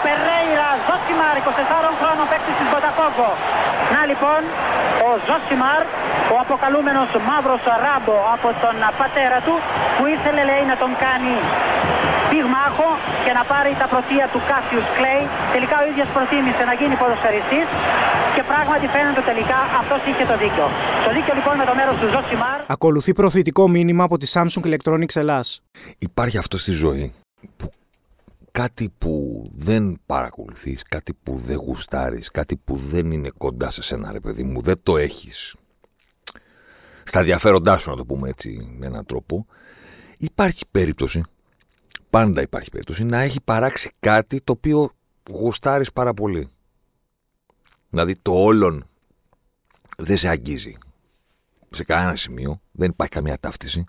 Ο Περέιρα Ζοσιμάρ, 24 χρόνων παίκτης της Μποταφόγκο. Να λοιπόν, ο Ζοσιμάρ, ο αποκαλούμενος μαύρος Ράμπο από τον πατέρα του, που ήθελε λέει να τον κάνει πυγμάχο και να πάρει τα πρωτεία του Κάσιους Κλέι. Τελικά ο ίδιος προτίμησε να γίνει ποδοσφαιριστής και πράγματι φαίνεται τελικά αυτός είχε το δίκιο. Το δίκιο λοιπόν με το μέρος του Ζοσιμάρ. Ακολουθεί προωθητικό μήνυμα από τη Samsung Electronics Ελλάς. Υπάρχει αυτό στη ζωή που κάτι που δεν παρακολουθείς, κάτι που δεν γουστάρεις, κάτι που δεν είναι κοντά σε σένα ρε παιδί μου, δεν το έχεις. Στα ενδιαφέροντά σου να το πούμε έτσι με έναν τρόπο, υπάρχει περίπτωση, πάντα υπάρχει περίπτωση, να έχει παράξει κάτι το οποίο γουστάρεις πάρα πολύ. Δηλαδή το όλον δεν σε αγγίζει. Σε κανένα σημείο, δεν υπάρχει καμία ταύτιση,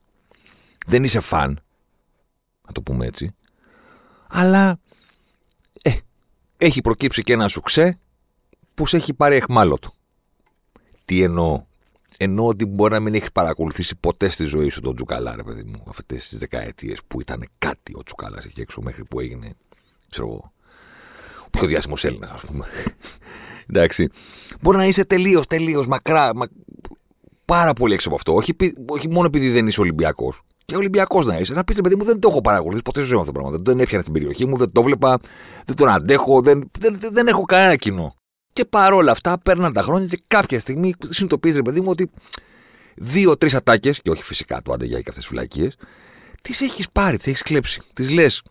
δεν είσαι φαν, να το πούμε έτσι, αλλά ε, έχει προκύψει και ένα σουξέ που σε έχει πάρει εχμάλωτο. Τι εννοώ; Εννοώ ότι μπορεί να μην έχει παρακολουθήσει ποτέ στη ζωή σου τον Τζουκαλά, ρε παιδί μου, αυτές τις δεκαετίες που ήταν κάτι ο Τσουκαλά εκεί έξω μέχρι που έγινε, ξέρω εγώ, ο πιο διάσημος Έλληνας, ας πούμε. Εντάξει. Μπορεί να είσαι τελείως, τελείως μακρά, μα... πάρα πολύ έξω από αυτό. Όχι, όχι μόνο επειδή δεν είσαι Ολυμπιακός. Και Ολυμπιακός να είσαι. Να πεις, παιδί μου, δεν το έχω παρακολουθήσει ποτέ στη ζωή μου αυτό το πράγμα. Δεν τον έπιανε στην περιοχή μου, δεν το βλέπα, δεν τον αντέχω, δεν, δεν, δεν έχω κανένα κοινό. Και παρόλα αυτά παίρναν τα χρόνια και κάποια στιγμή συνειδητοποιεί, ρε παιδί μου, ότι δύο-τρει ατάκες, και όχι φυσικά το αντεγιά και αυτές τις φυλακίες, τις έχεις πάρει, τις έχεις κλέψει. Τις λες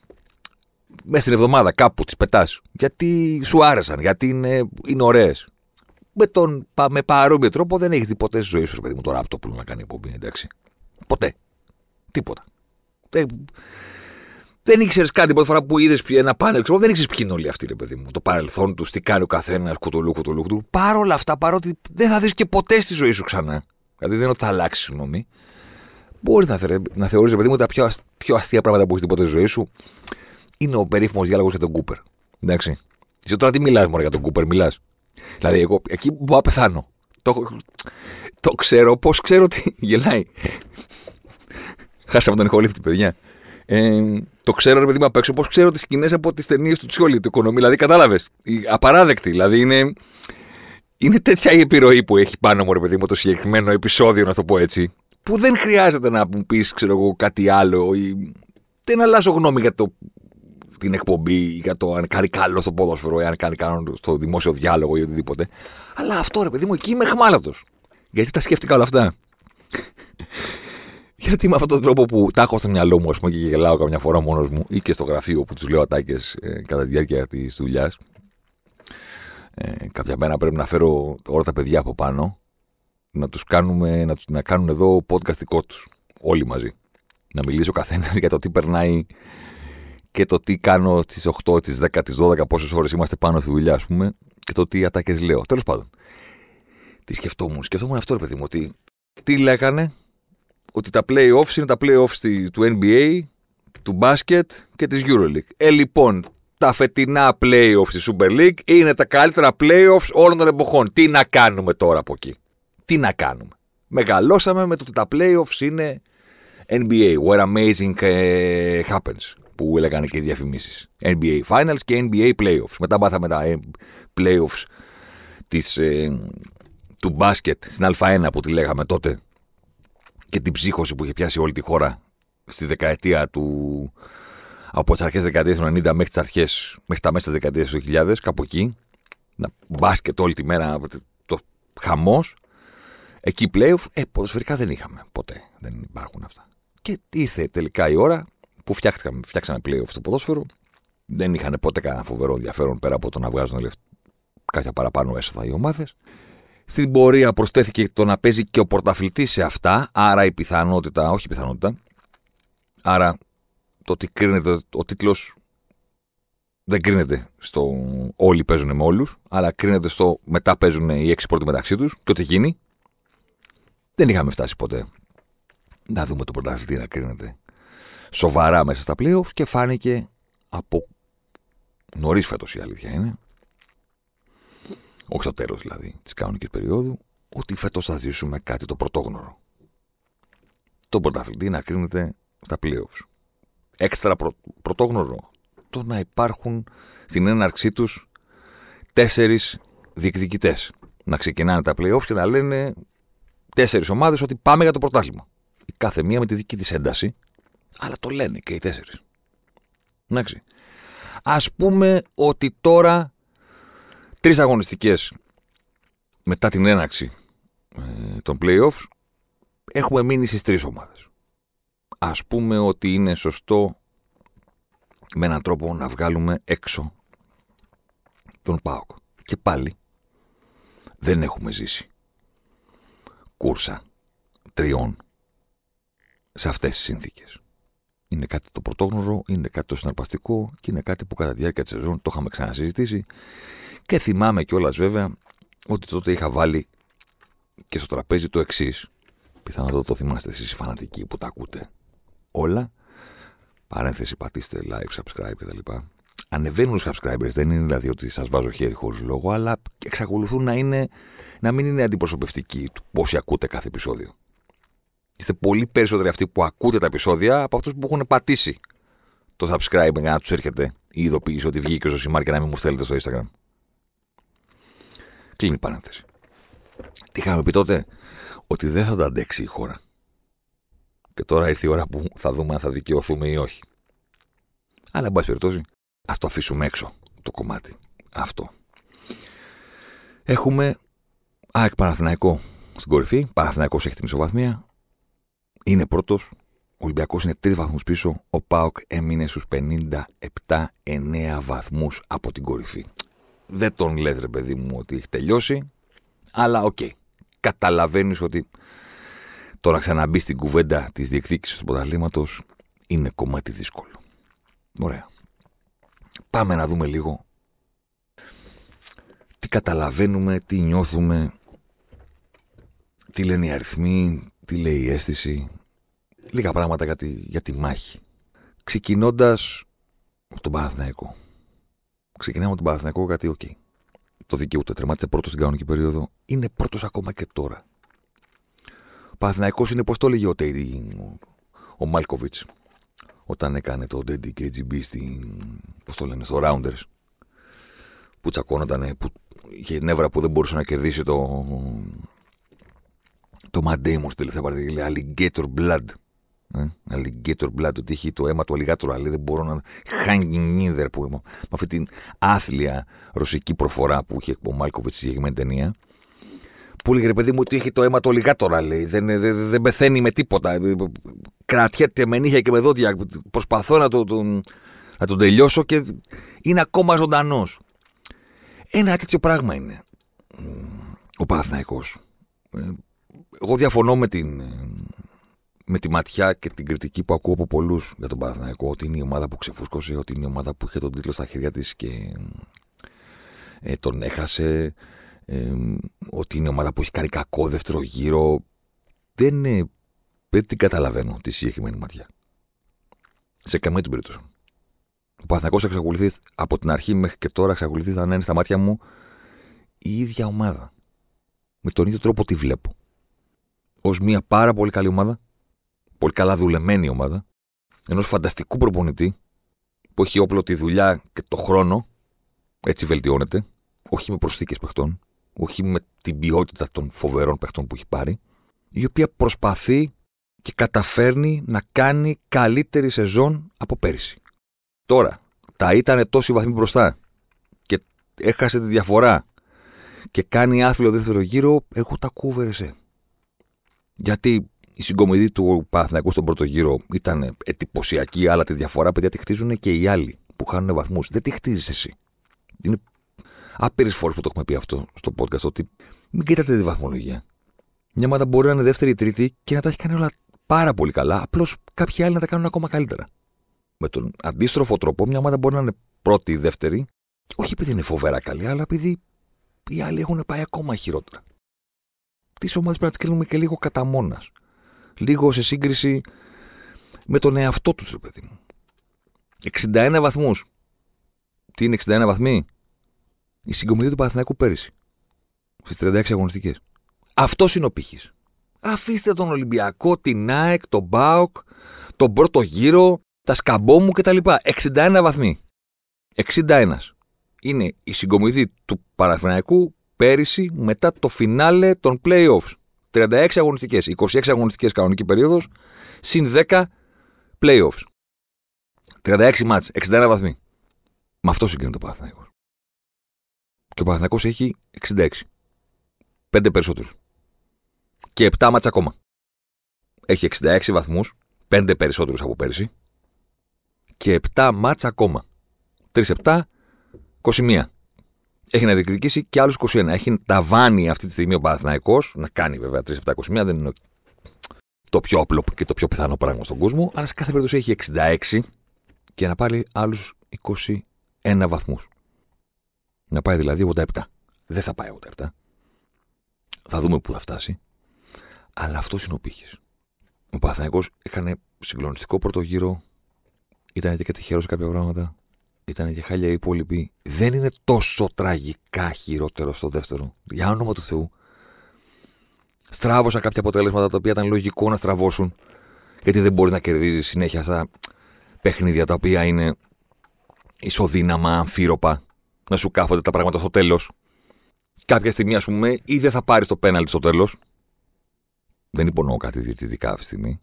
μέσα στην εβδομάδα κάπου, τις πετάς. Γιατί σου άρεσαν, γιατί είναι, είναι ωραίες. Με, τον, με παρόμοιο τρόπο δεν έχεις δει ποτέ στη ζωή σου, ρε παιδί μου, το ράπτο που να κάνει εκπομπή, εντάξει. Ποτέ. Τίποτα. Δεν, δεν ήξερες κάτι πρώτη φορά που είδες ένα πάνελ, ξέρω, δεν ήξερες ποιοι είναι όλοι αυτοί, ρε παιδί μου. Το παρελθόν τους, τι κάνει ο καθένας, κουτουλού, κουτουλού, κουτουλού. Παρ' όλα αυτά, παρότι δεν θα δεις και ποτέ στη ζωή σου ξανά. Δηλαδή δεν είναι ότι θα αλλάξεις γνώμη. Μπορεί να, θε, να θεωρείς, παιδί μου, τα πιο, πιο αστεία πράγματα που έχεις ποτέ στη ζωή σου είναι ο περίφημος διάλογος για τον Κούπερ. Εντάξει. Εσύ τώρα τι μιλάς μόνο για τον Κούπερ, μιλάς. Δηλαδή, εγώ εκεί που να πεθάνω. Το, το ξέρω, πώς ξέρω ότι γελάει. Χάσαμε τον ηχολήπτη, παιδιά. Ε, το ξέρω, ρε παιδί μου, απ' έξω, πώς ξέρω τις σκηνές από τις ταινίες του Τσιόλι, του οικονομή. Δηλαδή, κατάλαβες. Απαράδεκτη. Δηλαδή, είναι, είναι τέτοια η επιρροή που έχει πάνω μου, ρε παιδί μου, το συγκεκριμένο επεισόδιο, να το πω έτσι. Που δεν χρειάζεται να μου πεις, ξέρω εγώ, κάτι άλλο. Ή... Δεν αλλάζω γνώμη για το, την εκπομπή, για το αν κάνει καλό στο ποδόσφαιρο, ή αν κάνει καλό στο δημόσιο διάλογο ή οτιδήποτε. Αλλά αυτό, ρε παιδί μου, εκεί είμαι χμάλατο. Γιατί τα σκέφτηκα όλα αυτά. Γιατί με αυτόν τον τρόπο που τα έχω στο μυαλό μου, ας πούμε, και γελάω καμιά φορά μόνος μου ή και στο γραφείο που τους λέω ατάκες ε, κατά τη διάρκεια της δουλειάς. Ε, κάποια μέρα πρέπει να φέρω όλα τα παιδιά από πάνω να τους κάνουμε, να, τους, να κάνουν εδώ podcast δικό τους. Όλοι μαζί. Να μιλήσω καθένας για το τι περνάει και το τι κάνω στι 8, τις 10, τις 12, πόσες ώρες είμαστε πάνω στη δουλειά, ας πούμε, και το τι ατάκες λέω. Τέλος πάντων. Τι σκεφτόμουν. Σκεφτόμουν αυτό, ρε παιδί μου, ότι τι λέγανε ότι τα playoffs είναι τα playoffs του NBA, του μπάσκετ και της EuroLeague. Ε, λοιπόν, τα φετινά playoffs της Super League είναι τα καλύτερα playoffs όλων των εποχών. Τι να κάνουμε τώρα από εκεί; Τι να κάνουμε; Μεγαλώσαμε με το ότι τα playoffs είναι NBA, where amazing uh, happens, που έλεγαν και οι διαφημίσεις. NBA Finals και NBA Playoffs. Μετά πάθαμε τα ε, playoffs της, ε, του μπάσκετ στην Α1 που τη λέγαμε τότε και την ψύχωση που είχε πιάσει όλη τη χώρα στη δεκαετία του. από τις αρχές δεκαετίας του 90 μέχρι, τις αρχές, μέχρι τα μέσα της δεκαετίας του 2000, κάπου εκεί. Να μπάσκετ όλη τη μέρα, το χαμός. Εκεί playoff, ε, ποδοσφαιρικά δεν είχαμε ποτέ. Δεν υπάρχουν αυτά. Και ήρθε τελικά η ώρα που φτιάξαμε, φτιάξαμε playoff στο ποδόσφαιρο. Δεν είχαν ποτέ κανένα φοβερό ενδιαφέρον πέρα από το να βγάζουν κάποια παραπάνω έσοδα οι ομάδες. Στην πορεία προσθέθηκε το να παίζει και ο πρωταθλητής σε αυτά, άρα η πιθανότητα, όχι η πιθανότητα, άρα το ότι κρίνεται ο τίτλος δεν κρίνεται στο όλοι παίζουν με όλους, αλλά κρίνεται στο μετά παίζουν οι έξι πρώτοι μεταξύ τους και ό,τι γίνει. Δεν είχαμε φτάσει ποτέ να δούμε τον πρωταθλητή να κρίνεται σοβαρά μέσα στα playoffs και φάνηκε από νωρίς φέτος η αλήθεια είναι όχι στο τέλο δηλαδή της κανονικής περίοδου, ότι φέτος θα ζήσουμε κάτι το πρωτόγνωρο. Το πρωταθλητή να κρίνεται στα playoffs. Έξτρα πρω, πρωτόγνωρο το να υπάρχουν στην έναρξή τους τέσσερις διεκδικητές. Να ξεκινάνε τα playoffs και να λένε τέσσερις ομάδες ότι πάμε για το πρωτάθλημα. Η κάθε μία με τη δική της ένταση, αλλά το λένε και οι τέσσερις. Εντάξει. Α πούμε ότι τώρα τρεις αγωνιστικές μετά την έναρξη ε, των playoffs έχουμε μείνει στις τρεις ομάδες. Α πούμε ότι είναι σωστό με έναν τρόπο να βγάλουμε έξω τον ΠΑΟΚ. Και πάλι δεν έχουμε ζήσει κούρσα τριών σε αυτές τις συνθήκες. Είναι κάτι το πρωτόγνωρο, είναι κάτι το συναρπαστικό και είναι κάτι που κατά τη διάρκεια της σεζόν το είχαμε ξανασυζητήσει και θυμάμαι κιόλας βέβαια ότι τότε είχα βάλει και στο τραπέζι το εξής. Πιθανότατα το θυμάστε εσείς οι φανατικοί που τα ακούτε όλα. Παρένθεση, πατήστε like, subscribe κτλ. Ανεβαίνουν οι subscribers, δεν είναι δηλαδή ότι σας βάζω χέρι χωρίς λόγο, αλλά εξακολουθούν να, είναι, να μην είναι αντιπροσωπευτικοί του πόσοι ακούτε κάθε επεισόδιο. Είστε πολύ περισσότεροι αυτοί που ακούτε τα επεισόδια από αυτούς που έχουν πατήσει το subscribe για να τους έρχεται η ειδοποίηση ότι βγήκε ο Ζωσιμάρ και να μην μου στέλνετε στο Instagram. Κλείνει η παρένθεση. Τι είχαμε πει τότε, ότι δεν θα το αντέξει η χώρα. Και τώρα ήρθε η ώρα που θα δούμε αν θα δικαιωθούμε ή όχι. Αλλά, εν πάση περιπτώσει, ας το αφήσουμε έξω το κομμάτι αυτό. Έχουμε ΑΕΚ Παναθηναϊκό στην κορυφή. Παναθηναϊκός έχει την ισοβαθμία. Είναι πρώτος. Ο Ολυμπιακός είναι τρεις βαθμούς πίσω. Ο ΠΑΟΚ έμεινε στους 57-9 βαθμούς από την κορυφή. Δεν τον λες ρε παιδί μου ότι έχει τελειώσει. Αλλά OK. Okay. Καταλαβαίνεις ότι τώρα ξαναμπεί στην κουβέντα της διεκδίκησης του πρωταθλήματος είναι κομμάτι δύσκολο. Ωραία. Πάμε να δούμε λίγο τι καταλαβαίνουμε, τι νιώθουμε, τι λένε οι αριθμοί, τι λέει η αίσθηση. Λίγα πράγματα για τη, για τη μάχη. Ξεκινώντας από τον Παναθηναϊκό. Ξεκινάμε από τον Παναθηναϊκό γιατί, OK. Okay, το δικαιούται. Τερμάτισε πρώτο στην κανονική περίοδο. Είναι πρώτος ακόμα και τώρα. Ο Παναθηναϊκός είναι πώς το έλεγε ο Τέιρι, ο, ο Μάλκοβιτς, όταν έκανε το Daddy KGB στην. Πώς το λένε, στο Rounders. Που τσακώνονταν, που είχε νεύρα που δεν μπορούσε να κερδίσει το. Το Matt Damon στη τελευταία partida. Λέει Alligator Blood. Ε, alligator blood, ότι έχει το αίμα του αλιγάτρου, αλλά δεν μπορώ να. Hanging in there που είμαι. Με αυτή την άθλια ρωσική προφορά που είχε ο Μάλκοβιτς στη συγκεκριμένη ταινία. Που έλεγε ρε παιδί μου ότι έχει το αίμα του αλιγάτορα, λέει. Δεν, δεν, δεν πεθαίνει με τίποτα. Κρατιέται με νύχια και με δόντια. Προσπαθώ να, το, τον, να τον τελειώσω και είναι ακόμα ζωντανός. Ένα τέτοιο πράγμα είναι ο Παναθηναϊκός. Ε, εγώ διαφωνώ με την με τη ματιά και την κριτική που ακούω από πολλούς για τον Παναθηναϊκό, ότι είναι η ομάδα που ξεφούσκωσε, ότι είναι η ομάδα που είχε τον τίτλο στα χέρια της και ε, τον έχασε, ε, ότι είναι η ομάδα που έχει κάνει κακό δεύτερο γύρο. Δεν, ε, δεν την καταλαβαίνω τη συγκεκριμένη ματιά. Σε καμία την περίπτωση. Ο Παναθηναϊκός εξακολουθεί από την αρχή μέχρι και τώρα εξακολουθεί να είναι στα μάτια μου η ίδια ομάδα. Με τον ίδιο τρόπο τη βλέπω. Ω μια πάρα πολύ καλή ομάδα πολύ καλά δουλεμένη ομάδα, ενός φανταστικού προπονητή που έχει όπλο τη δουλειά και το χρόνο, έτσι βελτιώνεται, όχι με προσθήκες παιχτών, όχι με την ποιότητα των φοβερών παιχτών που έχει πάρει, η οποία προσπαθεί και καταφέρνει να κάνει καλύτερη σεζόν από πέρυσι. Τώρα, τα ήταν τόσοι βαθμοί μπροστά και έχασε τη διαφορά και κάνει άθλιο δεύτερο γύρο, εγώ τα κούβερεσαι. Γιατί η συγκομιδή του Παναθηναϊκού στον πρώτο γύρο ήταν εντυπωσιακή, αλλά τη διαφορά, παιδιά, τη χτίζουν και οι άλλοι που χάνουν βαθμούς. Δεν τη χτίζεις εσύ. Είναι άπειρες φορές που το έχουμε πει αυτό στο podcast, ότι μην κοιτάτε τη βαθμολογία. Μια ομάδα μπορεί να είναι δεύτερη ή τρίτη και να τα έχει κάνει όλα πάρα πολύ καλά. Απλώς κάποιοι άλλοι να τα κάνουν ακόμα καλύτερα. Με τον αντίστροφο τρόπο, μια ομάδα μπορεί να είναι πρώτη ή δεύτερη, όχι επειδή είναι φοβερά καλή, αλλά επειδή οι άλλοι έχουν πάει ακόμα χειρότερα. Τι ομάδε πρέπει να τις κρίνουμε και λίγο κατά μόνας λίγο σε σύγκριση με τον εαυτό τους, ρε παιδί μου. 61 βαθμούς. Τι είναι 61 βαθμοί; Η συγκομιδή του Παναθηναϊκού πέρυσι. στις 36 αγωνιστικές. Αυτός είναι ο πύχης. Αφήστε τον Ολυμπιακό, την ΑΕΚ, τον Μπάουκ, τον πρώτο γύρο, τα σκαμπόμου κτλ. 61 βαθμοί. 61. Είναι η συγκομιδή του Παναθηναϊκού πέρυσι μετά το φινάλε των playoffs. 36 αγωνιστικές, 26 αγωνιστικές κανονική περίοδος, συν 10 playoffs. 36 μάτς, 61 βαθμοί. Με αυτό συγκρίνεται ο Παναθηναϊκός. Και ο Παναθηναϊκός έχει 66. 5 περισσότερους. Και 7 μάτς ακόμα. Έχει 66 βαθμούς, 5 περισσότερους από πέρσι. Και 7 μάτς ακόμα. 3-7, 21. Έχει να διεκδικήσει και άλλους 21. Έχει ταβάνει αυτή τη στιγμή ο Παναθηναϊκός, να κάνει βέβαια 3-7-21, δεν είναι το πιο απλό και το πιο πιθανό πράγμα στον κόσμο, αλλά σε κάθε περίπτωση έχει 66 και να πάρει άλλους 21 βαθμούς. Να πάει δηλαδή 87. Δεν θα πάει 87. Θα δούμε πού θα φτάσει. Αλλά αυτός είναι ο πύχης. Ο Παναθηναϊκός έκανε συγκλονιστικό πρώτο γύρο. Ήταν και τυχερός σε κάποια πράγματα. Ήταν και χάλια οι υπόλοιποι. Δεν είναι τόσο τραγικά χειρότερο στο δεύτερο. Για όνομα του Θεού. Στράβωσα κάποια αποτέλεσματα τα οποία ήταν λογικό να στραβώσουν. Γιατί δεν μπορεί να κερδίζεις συνέχεια στα παιχνίδια τα οποία είναι ισοδύναμα, αμφίροπα, να σου κάθονται τα πράγματα στο τέλος. Κάποια στιγμή, ας πούμε, ή δεν θα πάρεις το πέναλτι στο τέλος. Δεν υπονοώ κάτι διαιτητικά αυτή τη στιγμή.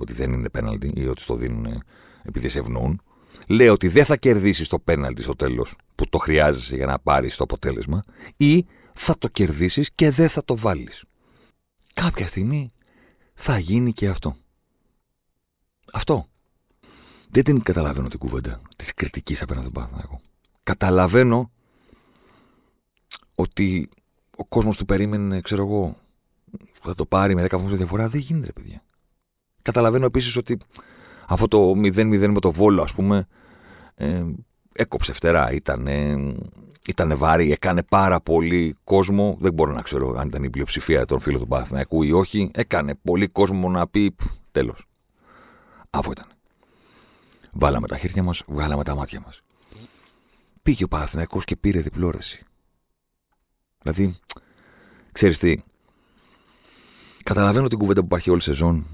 Ότι δεν είναι πέναλτι ή ότι το δίνουν επειδή σε ευνοούν. Λέω ότι δεν θα κερδίσεις το πέναλτι στο τέλος που το χρειάζεσαι για να πάρεις το αποτέλεσμα, ή θα το κερδίσεις και δεν θα το βάλεις. Κάποια στιγμή θα γίνει και αυτό. Αυτό. Δεν την καταλαβαίνω την κουβέντα της κριτικής απέναντι στον Παναθηναϊκό. Καταλαβαίνω ότι ο κόσμος του περίμενε, ξέρω εγώ, θα το πάρει με 10 βαθμούς διαφορά. Δεν γίνεται, παιδιά. Καταλαβαίνω επίσης ότι αυτό το 0-0 με το βόλο, ας πούμε, ε, έκοψε φτερά. Ήταν, ήτανε βάρη, έκανε πάρα πολύ κόσμο. Δεν μπορώ να ξέρω αν ήταν η πλειοψηφία των φίλων του Παναθηναϊκού ή όχι. Έκανε πολύ κόσμο να πει τέλος. Αυτό ήταν. Βάλαμε τα χέρια μας, βγάλαμε τα μάτια μας. Πήγε ο Παναθηναϊκός και πήρε διπλόρεση. Δηλαδή, ξέρεις τι, καταλαβαίνω την κουβέντα που υπάρχει όλη σεζόν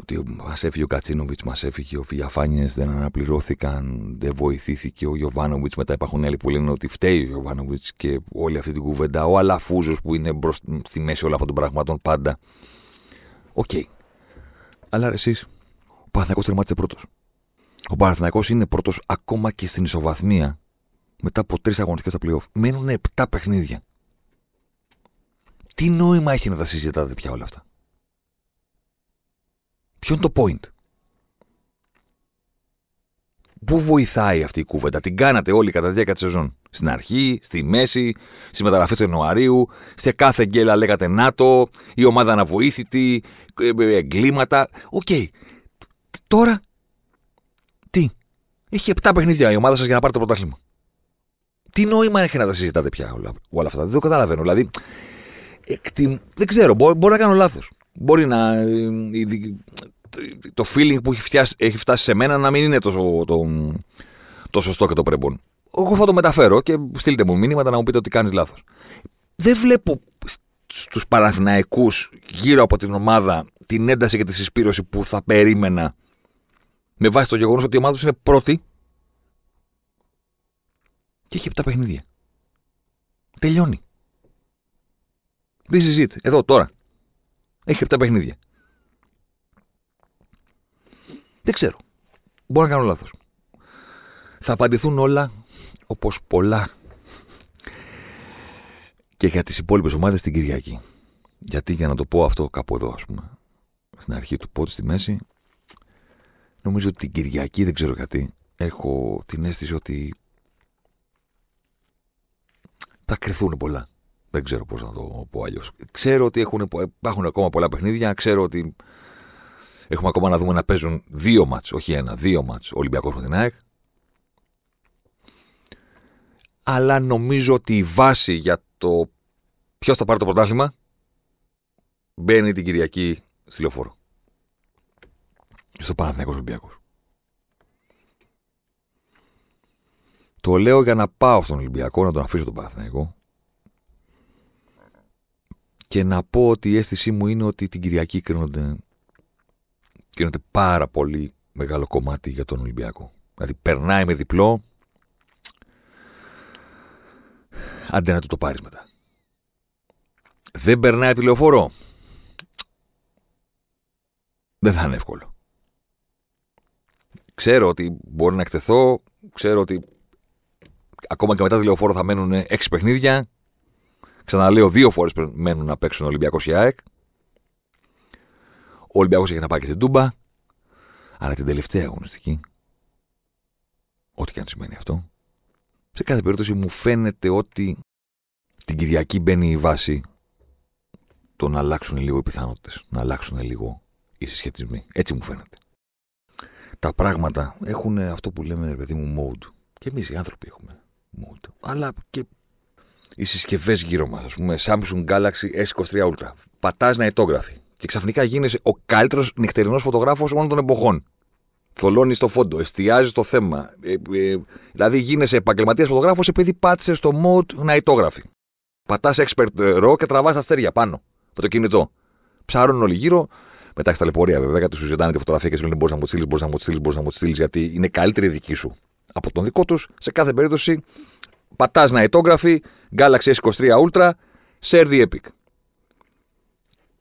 ότι μας έφυγε ο Γκατσίνοβιτς, μας έφυγε ο Βιγιαφάνιες, δεν αναπληρώθηκαν, δεν βοηθήθηκε ο Γιοβάνοβιτς. Μετά υπάρχουν άλλοι που λένε ότι φταίει ο Γιοβάνοβιτς και όλη αυτή την κουβέντα. Ο Αλαφούζος που είναι μπρος στη μέση όλων αυτών των πραγμάτων πάντα. OK. Okay. Αλλά εσείς, ο Παναθηναϊκός τερμάτισε πρώτος. Ο Παναθηναϊκός είναι πρώτος ακόμα και στην ισοβαθμία μετά από τρεις αγωνιστικές στα playoff. Μένουν 7 παιχνίδια. Τι νόημα έχει να τα συζητάτε πια όλα αυτά; Ποιο είναι το point; Πού βοηθάει αυτή η κουβέντα. Την κάνατε όλοι κατά τη διάρκεια της σεζόν. Στην αρχή, στη μέση, στη μεταγραφή του Ιανουαρίου, σε κάθε γκέλα λέγατε να το, η ομάδα αβοήθητη, ε, ε, εγκλήματα. OK. Okay. Τώρα, τι; Έχει 7 παιχνίδια η ομάδα σας για να πάρει το πρωτάθλημα. Τι νόημα έχει να τα συζητάτε πια όλα, όλα αυτά; Δεν το καταλαβαίνω. Δηλαδή, εκτιμ... δεν ξέρω, μπορεί, μπορεί να κάνω λάθος. Μπορεί να. Ε, το feeling που έχει φτάσει, έχει φτάσει σε μένα να μην είναι το, το, το σωστό και το πρέπον. Εγώ θα το μεταφέρω και στείλτε μου μήνυματα να μου πείτε ότι κάνεις λάθος. Δεν βλέπω στους Παναθηναϊκούς γύρω από την ομάδα την ένταση και τη συσπήρωση που θα περίμενα με βάση το γεγονός ότι η ομάδα τους είναι πρώτη και έχει 7 παιχνίδια. Τελειώνει. Δεν συζητεί. Εδώ, τώρα. Έχει 7 παιχνίδια. Δεν ξέρω. Μπορώ να κάνω λάθος. Θα απαντηθούν όλα όπως πολλά και για τις υπόλοιπες ομάδες την Κυριακή. Γιατί για να το πω αυτό κάπου εδώ ας πούμε, στην αρχή του πόντου στη μέση, νομίζω ότι την Κυριακή δεν ξέρω γιατί, έχω την αίσθηση ότι θα κρυθούν πολλά. Δεν ξέρω πώς να το πω αλλιώς. Ξέρω ότι έχουν, υπάρχουν ακόμα πολλά παιχνίδια. Ξέρω ότι έχουμε ακόμα να δούμε να παίζουν δύο μάτς, όχι ένα, δύο μάτς Ολυμπιακός με την ΑΕΚ. Αλλά νομίζω ότι η βάση για το ποιος θα πάρει το πρωτάθλημα μπαίνει την Κυριακή στη λεωφόρο. Στο Παναθηναϊκός Ολυμπιακός. Το λέω για να πάω στον Ολυμπιακό, να τον αφήσω τον Παναθηναϊκό και να πω ότι η αίσθησή μου είναι ότι την Κυριακή κρίνονται, κρίνονται πάρα πολύ μεγάλο κομμάτι για τον Ολυμπιακό. Δηλαδή περνάει με διπλό, αντί να του το πάρεις μετά. Δεν περνάει τηλεοφόρο. Δεν θα είναι εύκολο. Ξέρω ότι μπορεί να εκτεθώ, ξέρω ότι ακόμα και μετά τηλεοφόρο θα μένουν έξι παιχνίδια. Ξαναλέω, δύο φορές μένουν να παίξουν ο Ολυμπιακός και ΑΕΚ. Ο Ολυμπιακός έχει να πάει και στην Τούμπα. Αλλά την τελευταία αγωνιστική, ό,τι και αν σημαίνει αυτό, σε κάθε περίπτωση μου φαίνεται ότι την Κυριακή μπαίνει η βάση το να αλλάξουν λίγο οι πιθανότητες, να αλλάξουν λίγο οι συσχετισμοί. Έτσι μου φαίνεται. Τα πράγματα έχουν αυτό που λέμε, ρε παιδί μου, mode. Και εμείς οι άνθρωποι έχουμε mode. Αλλά και οι συσκευές γύρω μας, ας πούμε, Samsung Galaxy S23 Ultra. Πατάς να ετόγραφει. Και ξαφνικά γίνεσαι ο καλύτερος νυχτερινός φωτογράφος όλων των εποχών. Θολώνεις το φόντο, εστιάζεις το θέμα. Ε, ε, δηλαδή γίνεσαι επαγγελματίας φωτογράφος επειδή πάτησες στο mode να ετόγραφει. Πατάς expert raw και τραβάς αστέρια πάνω με το κινητό. Ψάρουν όλοι γύρω. Μετά έχει ταλαιπωρία βέβαια, γιατί τους συζητάνε τη φωτογραφία και σου λένε μπορείς να μου στείλεις, μπορείς να μου στείλεις, μπορείς να μου στείλεις, γιατί είναι καλύτερη δική σου από τον δικό τους. Σε κάθε περίπτωση, πατάς να ετόγραφη, Galaxy S23 Ultra, share the Epic.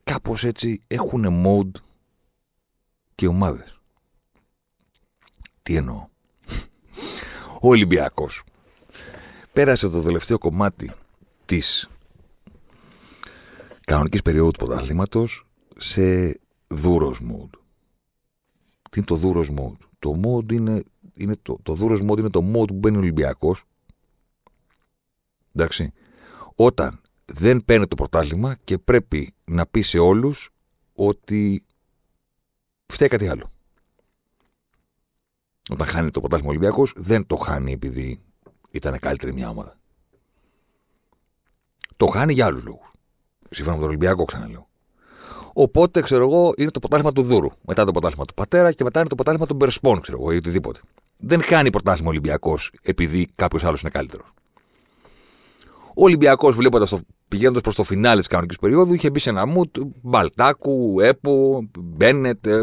Κάπως έτσι έχουν mode και ομάδες. Τι εννοώ. Ο Ολυμπιακός πέρασε το τελευταίο κομμάτι της κανονικής περίοδου του πρωταθλήματος σε δούρος mode. Τι είναι το δούρος mode; Το mode είναι, είναι το, το δούρος mode είναι το mode που μπαίνει ο Ολυμπιακός εντάξει, όταν δεν παίρνει το πρωτάθλημα και πρέπει να πει σε όλους ότι φταίει κάτι άλλο. Όταν χάνει το πρωτάθλημα ο Ολυμπιακός δεν το χάνει επειδή ήταν καλύτερη μια ομάδα. Το χάνει για άλλους λόγους. Σύμφωνα με τον Ολυμπιακό, ξαναλέω. Οπότε, ξέρω εγώ, είναι το πρωτάθλημα του Δούρου. Μετά το πρωτάθλημα του πατέρα και μετά είναι το πρωτάθλημα του Μπερσπών, ξέρω εγώ, ή οτιδήποτε. Δεν χάνει πρωτάθλημα Ολυμπιακός επειδή κάποιος άλλος είναι καλύτερος. Ο Ολυμπιακός, βλέποντας το, πηγαίνοντας προς το φινάλε της κανονικής περίοδου, είχε μπει σε ένα μουτ Μπαλτάκου, Έπο, Μπένετ, ε,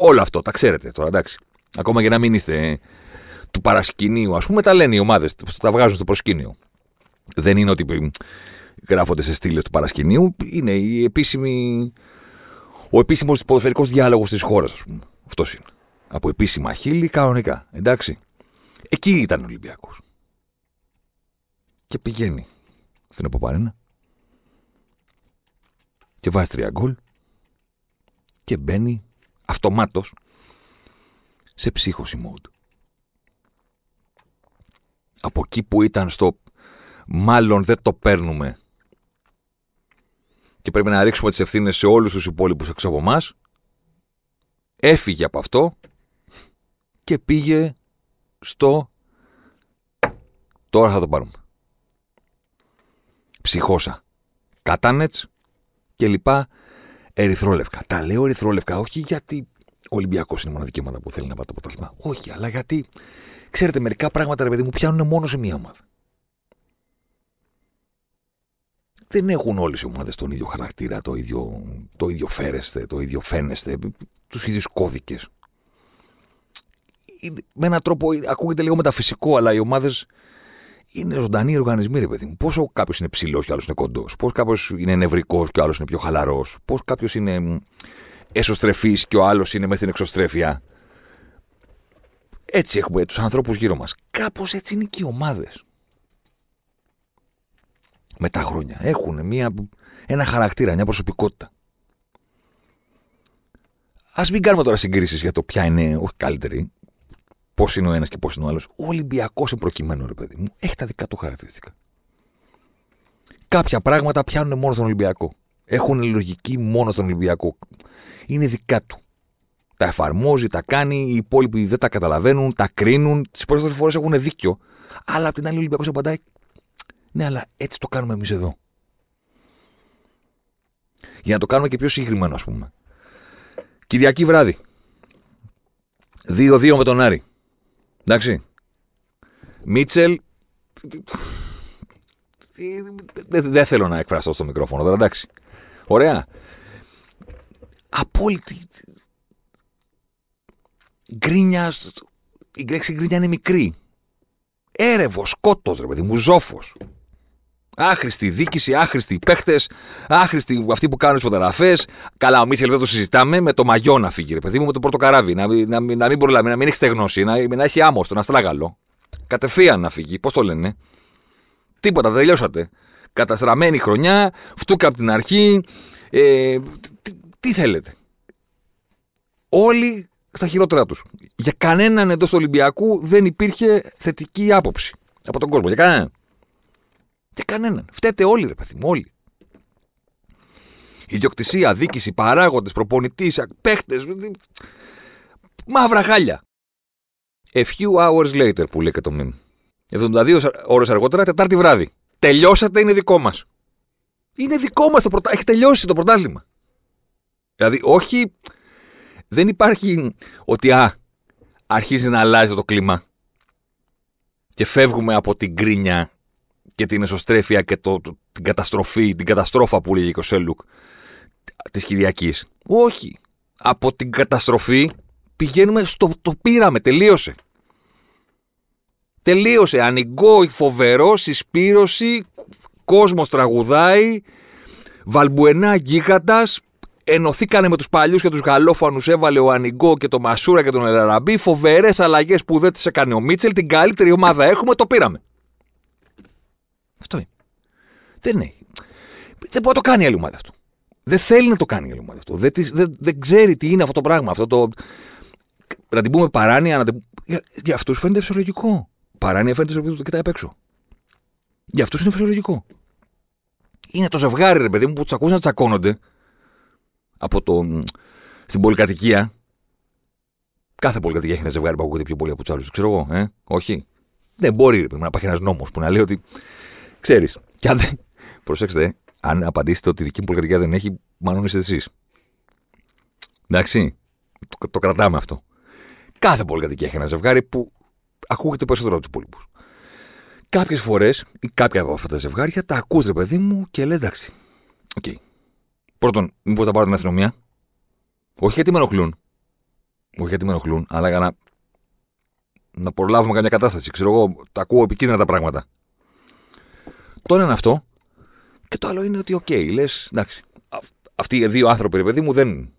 όλο αυτό. Τα ξέρετε τώρα, εντάξει. Ακόμα και να μην είστε του παρασκηνίου, ας πούμε, τα λένε οι ομάδες, τα βγάζουν στο προσκήνιο. Δεν είναι ότι γράφονται σε στήλες του παρασκηνίου. Είναι η επίσημη, ο επίσημος ποδοσφαιρικός διάλογος της χώρας, ας πούμε. Αυτός είναι. Από επίσημα χείλη, κανονικά. Εντάξει. Εκεί ήταν ο Ολυμπιακός. Και πηγαίνει στην Εποπαρένα και βάζει τρία γκολ και μπαίνει αυτομάτως σε ψύχωση mode. Από εκεί που ήταν στο μάλλον δεν το παίρνουμε και πρέπει να ρίξουμε τις ευθύνες σε όλους τους υπόλοιπους έξω από εμάς, έφυγε από αυτό και πήγε στο τώρα θα το πάρουμε. Ψυχώσα. Κατάνετς και λοιπά ερυθρόλευκα. Τα λέω ερυθρόλευκα όχι γιατί ο Ολυμπιακός είναι μοναδική ομάδα που θέλει να πάρει το πρωτάθλημα. Όχι, αλλά γιατί ξέρετε, μερικά πράγματα ρε παιδί μου πιάνουν μόνο σε μία ομάδα. δεν έχουν όλες οι ομάδες τον ίδιο χαρακτήρα, το ίδιο, το ίδιο φέρεστε, το ίδιο φαίνεστε, τους ίδιους κώδικες. Με έναν τρόπο ακούγεται λίγο μεταφυσικό, αλλά οι ομάδες είναι ζωντανοί οργανισμοί, ρε παιδί μου. Πόσο κάποιος είναι ψηλός και άλλος είναι κοντός, πώς κάποιος είναι νευρικός και ο άλλος είναι πιο χαλαρός, πώς κάποιος είναι εσωστρεφής και ο άλλος είναι μέσα στην εξωστρέφεια. Έτσι έχουμε τους ανθρώπους γύρω μας. Κάπως έτσι είναι και οι ομάδες με τα χρόνια. Έχουν μια, ένα χαρακτήρα, μια προσωπικότητα. Α μην κάνουμε τώρα συγκρίσεις για το ποια είναι, όχι καλύτερη, πώς είναι ο ένας και πώς είναι ο άλλος. Ο Ολυμπιακός είναι προκειμένο, ρε παιδί μου, έχει τα δικά του χαρακτηριστικά. Κάποια πράγματα πιάνουν μόνο στον Ολυμπιακό. Έχουν λογική μόνο στον Ολυμπιακό. Είναι δικά του. Τα εφαρμόζει, τα κάνει, οι υπόλοιποι δεν τα καταλαβαίνουν, τα κρίνουν. Τις περισσότερες φορές έχουν δίκιο. Αλλά απ' την άλλη, ο Ολυμπιακός απαντάει ναι, αλλά έτσι το κάνουμε εμείς εδώ. Για να το κάνουμε και πιο συγκεκριμένο, ας πούμε. Κυριακή βράδυ. 2-2 με τον Άρη. Εντάξει. Μίτσελ. Δεν δεν θέλω να εκφραστώ στο μικρόφωνο τώρα, εντάξει. Ωραία. Απόλυτη. Γκρίνια. Η λέξη γκρίνια είναι μικρή. Έρευος, σκότος, ρε παιδί μου, ζόφος. Άχρηστη δίκηση, άχρηστοι παίχτες, άχρηστοι αυτοί που κάνουν τις φωτογραφίες. Καλά, ο Μίτσελ δεν το συζητάμε με το μαγιό να φύγει, ρε παιδί μου, με το πρώτο καράβι. Να, μην- να, μην- να μην προλάβει, να μην έχει στεγνώσει, να, να έχει άμμο στον αστράγαλο. Κατευθείαν να φύγει, πώς το λένε. Τίποτα, δεν τελειώσατε. Καταστραμμένη χρονιά, φτούκα από την αρχή. Ε, τι, τι θέλετε. Όλοι στα χειρότερα τους. Για κανέναν εντός του Ολυμπιακού δεν υπήρχε θετική άποψη από τον κόσμο. Για κανέναν. Για κανέναν. Φταίτε όλοι, ρε παιδί μου, όλοι. Ιδιοκτησία, δίκηση, παράγοντες, προπονητής, παίχτες. Μαύρα χάλια. A few hours later που λέει και το meme. 72 ώρες αργότερα, Τετάρτη βράδυ. Τελειώσατε, είναι δικό μας. Είναι δικό μας το πρωτάθλημα. Έχει τελειώσει το πρωτάθλημα. Δηλαδή, όχι. Δεν υπάρχει ότι α, αρχίζει να αλλάζει το κλίμα και φεύγουμε από την κρίνια και την εσωστρέφεια και το, το- την καταστροφή, την καταστρόφα που λέγει και ο Σέλουκ της Κυριακής. Όχι. Από την καταστροφή πηγαίνουμε στο το πήραμε, τελείωσε. Τελείωσε. Ανοιγό, φοβερό, συσπήρωση, κόσμος τραγουδάει, βαλμπουενά γίγαντας, ενωθήκανε με τους παλιούς και τους γαλλόφανους, έβαλε ο Ανοιγό και το Μασούρα και τον Ελαραμπή, φοβερές αλλαγές που δεν τις έκανε ο Μίτσελ, την καλύτερη ομάδα έχουμε, το πήραμε. Αυτό είναι. Δεν είναι. Δεν μπορεί να το κάνει η άλλη ομάδα αυτό. Δεν θέλει να το κάνει η άλλη ομάδα αυτό. Δεν, της- δεν, δεν ξέρει τι είναι αυτό το πράγμα. Αυτό το. Να την πούμε παράνοια, να την... για, για αυτούς φαίνεται φυσιολογικό. Παράνοια φαίνεται φυσιολογικό, το κοιτάει απ' έξω. Για αυτούς είναι φυσιολογικό. Είναι το ζευγάρι, ρε παιδί μου, που τους ακούς να τσακώνονται από το, στην πολυκατοικία. Κάθε πολυκατοικία έχει ένα ζευγάρι που ακούγεται πιο πολύ από τους άλλους. Ξέρω εγώ, ε; Όχι. Δεν μπορεί, ρε παιδί μου, να υπάρχει ένας νόμος που να λέει ότι. Ξέρεις. Και αν δεν. Προσέξτε, αν απαντήσετε ότι η δική μου πολυκατοικία δεν έχει, μάλλον είστε εσείς. Εντάξει. Το, το κρατάμε αυτό. Κάθε πολυκατοικία έχει ένα ζευγάρι που ακούγεται περισσότερο από τους υπόλοιπους. Κάποιες φορές ή κάποια από αυτά τα ζευγάρια τα ακούς ρε παιδί μου και λέει εντάξει. Οκ. Πρώτον, μήπως θα πάρω την αστυνομία; Όχι γιατί με ενοχλούν. Όχι γιατί με ενοχλούν, αλλά για να, να προλάβουμε καμιά κατάσταση. Ξέρω εγώ, τα ακούω επικίνδυνα τα πράγματα. Το ένα είναι αυτό. Και το άλλο είναι ότι, οκ, λες, εντάξει. α- Αυτοί οι δύο άνθρωποι, ρε παιδί μου, δεν.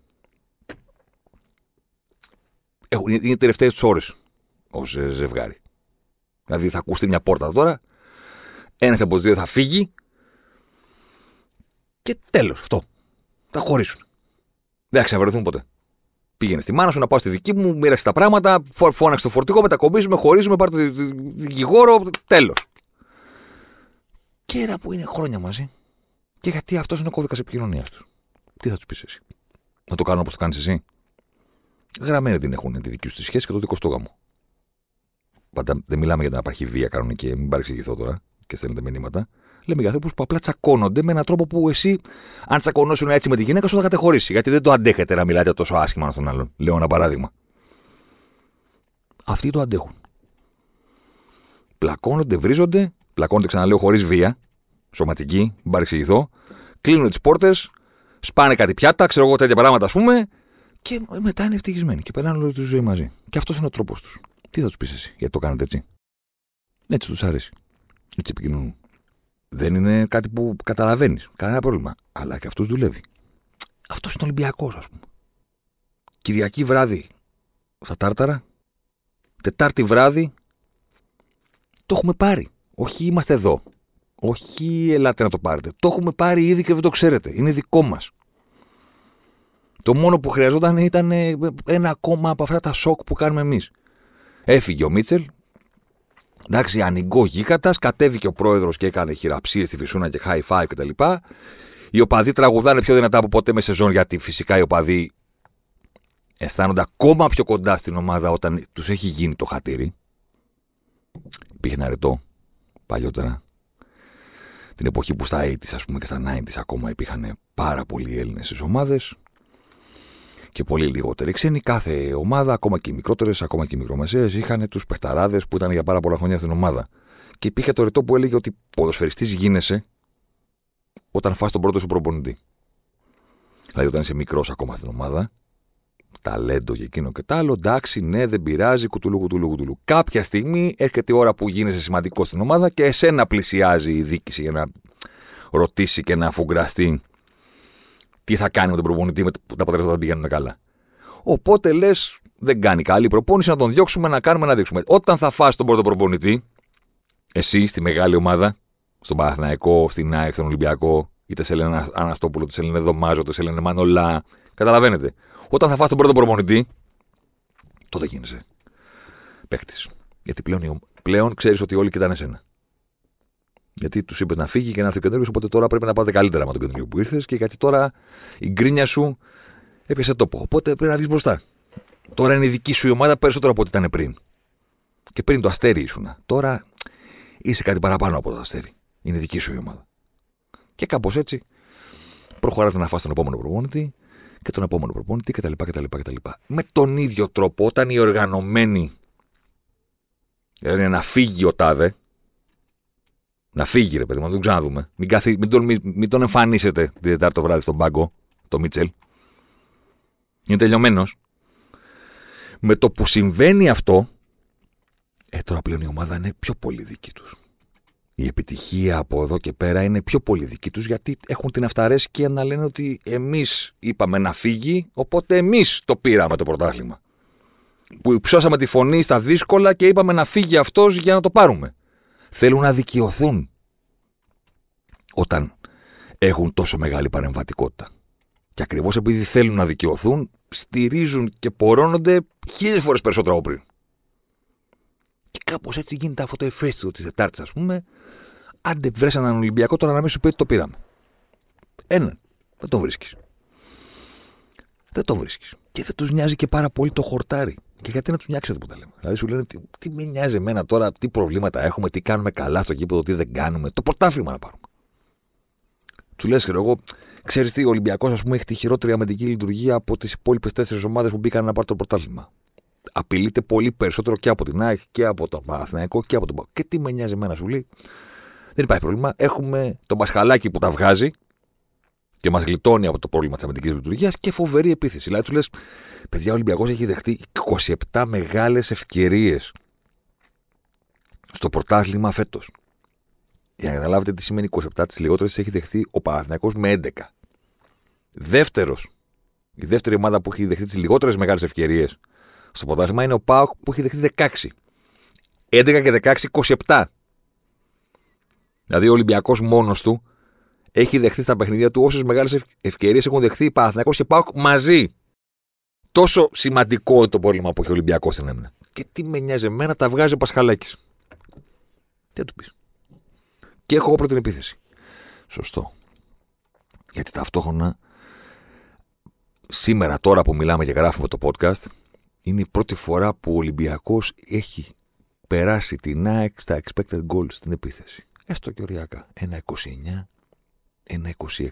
Έχουν, είναι οι τελευταίες τους ώρες ως ζευγάρι. Δηλαδή θα ακούστε μια πόρτα τώρα, ένας από τους δύο θα φύγει και τέλος. Αυτό. Θα χωρίσουν. Δεν θα ξαναβρεθούν ποτέ. Πήγαινε στη μάνα σου να πάω στη δική μου, μοίραξε τα πράγματα, φω- φώναξε το φορτηγό, μετακομίζουμε, χωρίζουμε, πάρε το δι- δι- δικηγόρο, τέλος. Και ένα που είναι χρόνια μαζί. Και γιατί αυτός είναι ο κώδικας επικοινωνίας τους. Τι θα τους πεις εσύ; Να το κάνουν όπως το κάνεις εσύ. Γραμμένη την έχουν τη δική σου τη σχέση και το δικό σου το γάμο. Πάντα δεν μιλάμε για να υπάρχει βία κανονική, μην παρεξηγηθώ τώρα και στέλνετε μηνύματα. Λέμε για ανθρώπους που απλά τσακώνονται με έναν τρόπο που εσύ, αν τσακωνώσουν έτσι με τη γυναίκα σου, θα κατεχωρήσει. Γιατί δεν το αντέχετε να μιλάτε τόσο άσχημα ένα στον άλλον. Λέω ένα παράδειγμα. Αυτοί το αντέχουν. Πλακώνονται, βρίζονται, πλακώνονται ξαναλέω χωρίς βία, σωματική, μην παρεξηγηθώ. Κλείνουν τις πόρτες, σπάνε κάτι πιάτα, ξέρω εγώ τέτοια πράγματα ας πούμε, και μετά είναι ευτυχισμένοι και περνάνε όλη τη ζωή μαζί. Και αυτός είναι ο τρόπος τους. Τι θα τους πεις εσύ, γιατί το κάνετε έτσι; Έτσι τους αρέσει. Έτσι επικοινωνούν. Δεν είναι κάτι που καταλαβαίνεις. Κανένα πρόβλημα. Αλλά και αυτού δουλεύει. Αυτός είναι Ολυμπιακός, ας πούμε. Κυριακή βράδυ στα Τάρταρα. Τετάρτη βράδυ. Το έχουμε πάρει. Όχι είμαστε εδώ. Όχι ελάτε να το πάρετε. Το έχουμε πάρει ήδη και δεν το ξέρετε. Είναι δικό μας. Το μόνο που χρειαζόταν ήταν ε, ένα ακόμα από αυτά τα σοκ που κάνουμε εμείς. Έφυγε ο Μίτσελ. Εντάξει, ανοιγό γίγαντας. Κατέβηκε ο πρόεδρος και έκανε χειραψίες στη φυσούνα και high five κτλ. Οι οπαδοί τραγουδάνε πιο δυνατά από ποτέ με σεζόν γιατί φυσικά οι οπαδοί αισθάνονται ακόμα πιο κοντά στην ομάδα όταν τους έχει γίνει το χατήρι. Υπήρχε ένα ρετό παλιότερα. Την εποχή που στα 80s ας πούμε και στα 90s ακόμα υπήρχαν πάρα πολλοί Έλληνες στις ομάδες και πολύ λιγότεροι ξένοι. Κάθε ομάδα, ακόμα και οι μικρότερες, ακόμα και οι μικρομεσαίες, είχαν τους παιχταράδες που ήταν για πάρα πολλά χρόνια στην ομάδα. Και υπήρχε το ρητό που έλεγε ότι ποδοσφαιριστής γίνεσαι όταν φας τον πρώτο σου προπονητή. Δηλαδή, όταν είσαι μικρός ακόμα στην ομάδα, ταλέντο και εκείνο και τ' άλλο, εντάξει, ναι, δεν πειράζει, κουτουλού, κουτουλού, κουτουλού. Κάποια στιγμή έρχεται η ώρα που γίνεσαι σημαντικό στην ομάδα και εσένα πλησιάζει η δίκηση για να ρωτήσει και να αφουγκραστεί τι θα κάνει με τον προπονητή με τα αποτελέσματα δεν πηγαίνουν καλά. Οπότε λες, δεν κάνει καλή προπόνηση, να τον διώξουμε, να κάνουμε, να δείξουμε. Όταν θα φας τον πρώτο προπονητή, εσύ στη μεγάλη ομάδα, στον Παναθηναϊκό, στην ΑΕΚ, στον Ολυμπιακό, είτε σε λένε Αναστόπουλο, είτε σε λένε Δωμάζο, είτε σε λένε Μανολά. Καταλαβαίνετε. Όταν θα φας τον πρώτο προπονητή, τότε γίνεσαι παίκτης. Γιατί πλέον, πλέον ξέρεις ότι όλοι κοιτάνε εσένα. Γιατί τους είπες να φύγει και να έρθει ο καινούριο, οπότε τώρα πρέπει να πάτε καλύτερα με τον καινούριο που ήρθες και γιατί τώρα η γκρίνια σου έπιασε τόπο. Οπότε πρέπει να βγεις μπροστά. Τώρα είναι η δική σου η ομάδα περισσότερο από ό,τι ήταν πριν. Και πριν το αστέρι ήσουν. Τώρα είσαι κάτι παραπάνω από το αστέρι. Είναι η δική σου η ομάδα. Και κάπως έτσι προχωράτε να φας τον επόμενο προπόνητη και τον επόμενο προπόνητη κτλ. κτλ, κτλ. Με τον ίδιο τρόπο, όταν οι οργανωμένοι δηλαδή να φύγει ο τάδε, να φύγει ρε παιδί μου, να τον ξαναδούμε. Μην, καθί, μην, τον, μην, μην τον εμφανίσετε τη Δετάρτη το βράδυ στον πάγκο, το Μίτσελ. Είναι τελειωμένος. Με το που συμβαίνει αυτό, ε, τώρα πλέον η ομάδα είναι πιο πολύ δική τους. Η επιτυχία από εδώ και πέρα είναι πιο πολύ δική τους γιατί έχουν την αυταρέσκεια να λένε ότι εμείς είπαμε να φύγει, οπότε εμείς το πήραμε το πρωτάθλημα. Που υψώσαμε τη φωνή στα δύσκολα και είπαμε να φύγει αυτός για να το πάρουμε. Θέλουν να δικαιωθούν όταν έχουν τόσο μεγάλη παρεμβατικότητα. Και ακριβώς επειδή θέλουν να δικαιωθούν, στηρίζουν και πορώνονται χίλιες φορές περισσότερο από πριν. Και κάπως έτσι γίνεται αυτό το εφέστητο της Τετάρτης, ας πούμε. Άντε, βρες έναν Ολυμπιακό τώρα να μην σου πει ότι το πήραμε. Έναν. Δεν τον βρίσκεις. Δεν τον βρίσκεις. Και δεν τους νοιάζει και πάρα πολύ το χορτάρι. Και γιατί να τους νοιάξει που τα λέμε. Δηλαδή σου λένε τι, τι με νοιάζει εμένα τώρα, τι προβλήματα έχουμε, τι κάνουμε καλά στο κήπο, τι δεν κάνουμε. Το πρωτάθλημα να πάρουμε. Του λες, εγώ, ξέρεις τι, ο Ολυμπιακός, ας πούμε, έχει τη χειρότερη αμυντική λειτουργία από τις υπόλοιπες τέσσερις ομάδες που μπήκαν να πάρουν το πρωτάθλημα. Απειλείται πολύ περισσότερο και από την ΑΕΚ και από το Παναθηναϊκό και από τον Παο. Και τι με νοιάζει εμένα, σου λέει. Δεν υπάρχει πρόβλημα. Έχουμε τον Πασχαλάκη που τα βγάζει και μας γλιτώνει από το πρόβλημα της αμυντικής λειτουργίας και φοβερή επίθεση. Δηλαδή του λες, παιδιά, ο Ολυμπιακός έχει δεχτεί 27 μεγάλες ευκαιρίες στο πρωτάθλημα φέτος. Για να καταλάβετε τι σημαίνει 27, τις λιγότερες έχει δεχτεί ο Παναθηναϊκός με 11. Δεύτερος, η δεύτερη ομάδα που έχει δεχτεί τις λιγότερες μεγάλες ευκαιρίες στο πρωτάθλημα είναι ο Πάοκ που έχει δεχτεί 16. 11 και 16, 27. Δηλαδή ο Ολυμπιακός μόνος του έχει δεχθεί στα παιχνίδια του όσες μεγάλες ευκαιρίες έχουν δεχθεί οι Παναθηναϊκός και Πάοκ μαζί. Τόσο σημαντικό είναι το πρόβλημα που έχει ο Ολυμπιακός στην έμενα. Και τι με νοιάζει εμένα, τα βγάζει ο Πασχαλάκης. Τι θα του πεις. Και έχω εγώ πρώτη επίθεση. Σωστό. Γιατί ταυτόχρονα σήμερα τώρα που μιλάμε και γράφουμε το podcast είναι η πρώτη φορά που ο Ολυμπιακός έχει περάσει την ΑΕΚ στα expected goals στην επίθεση. Έστω και οριακά. 1,29, 1,26.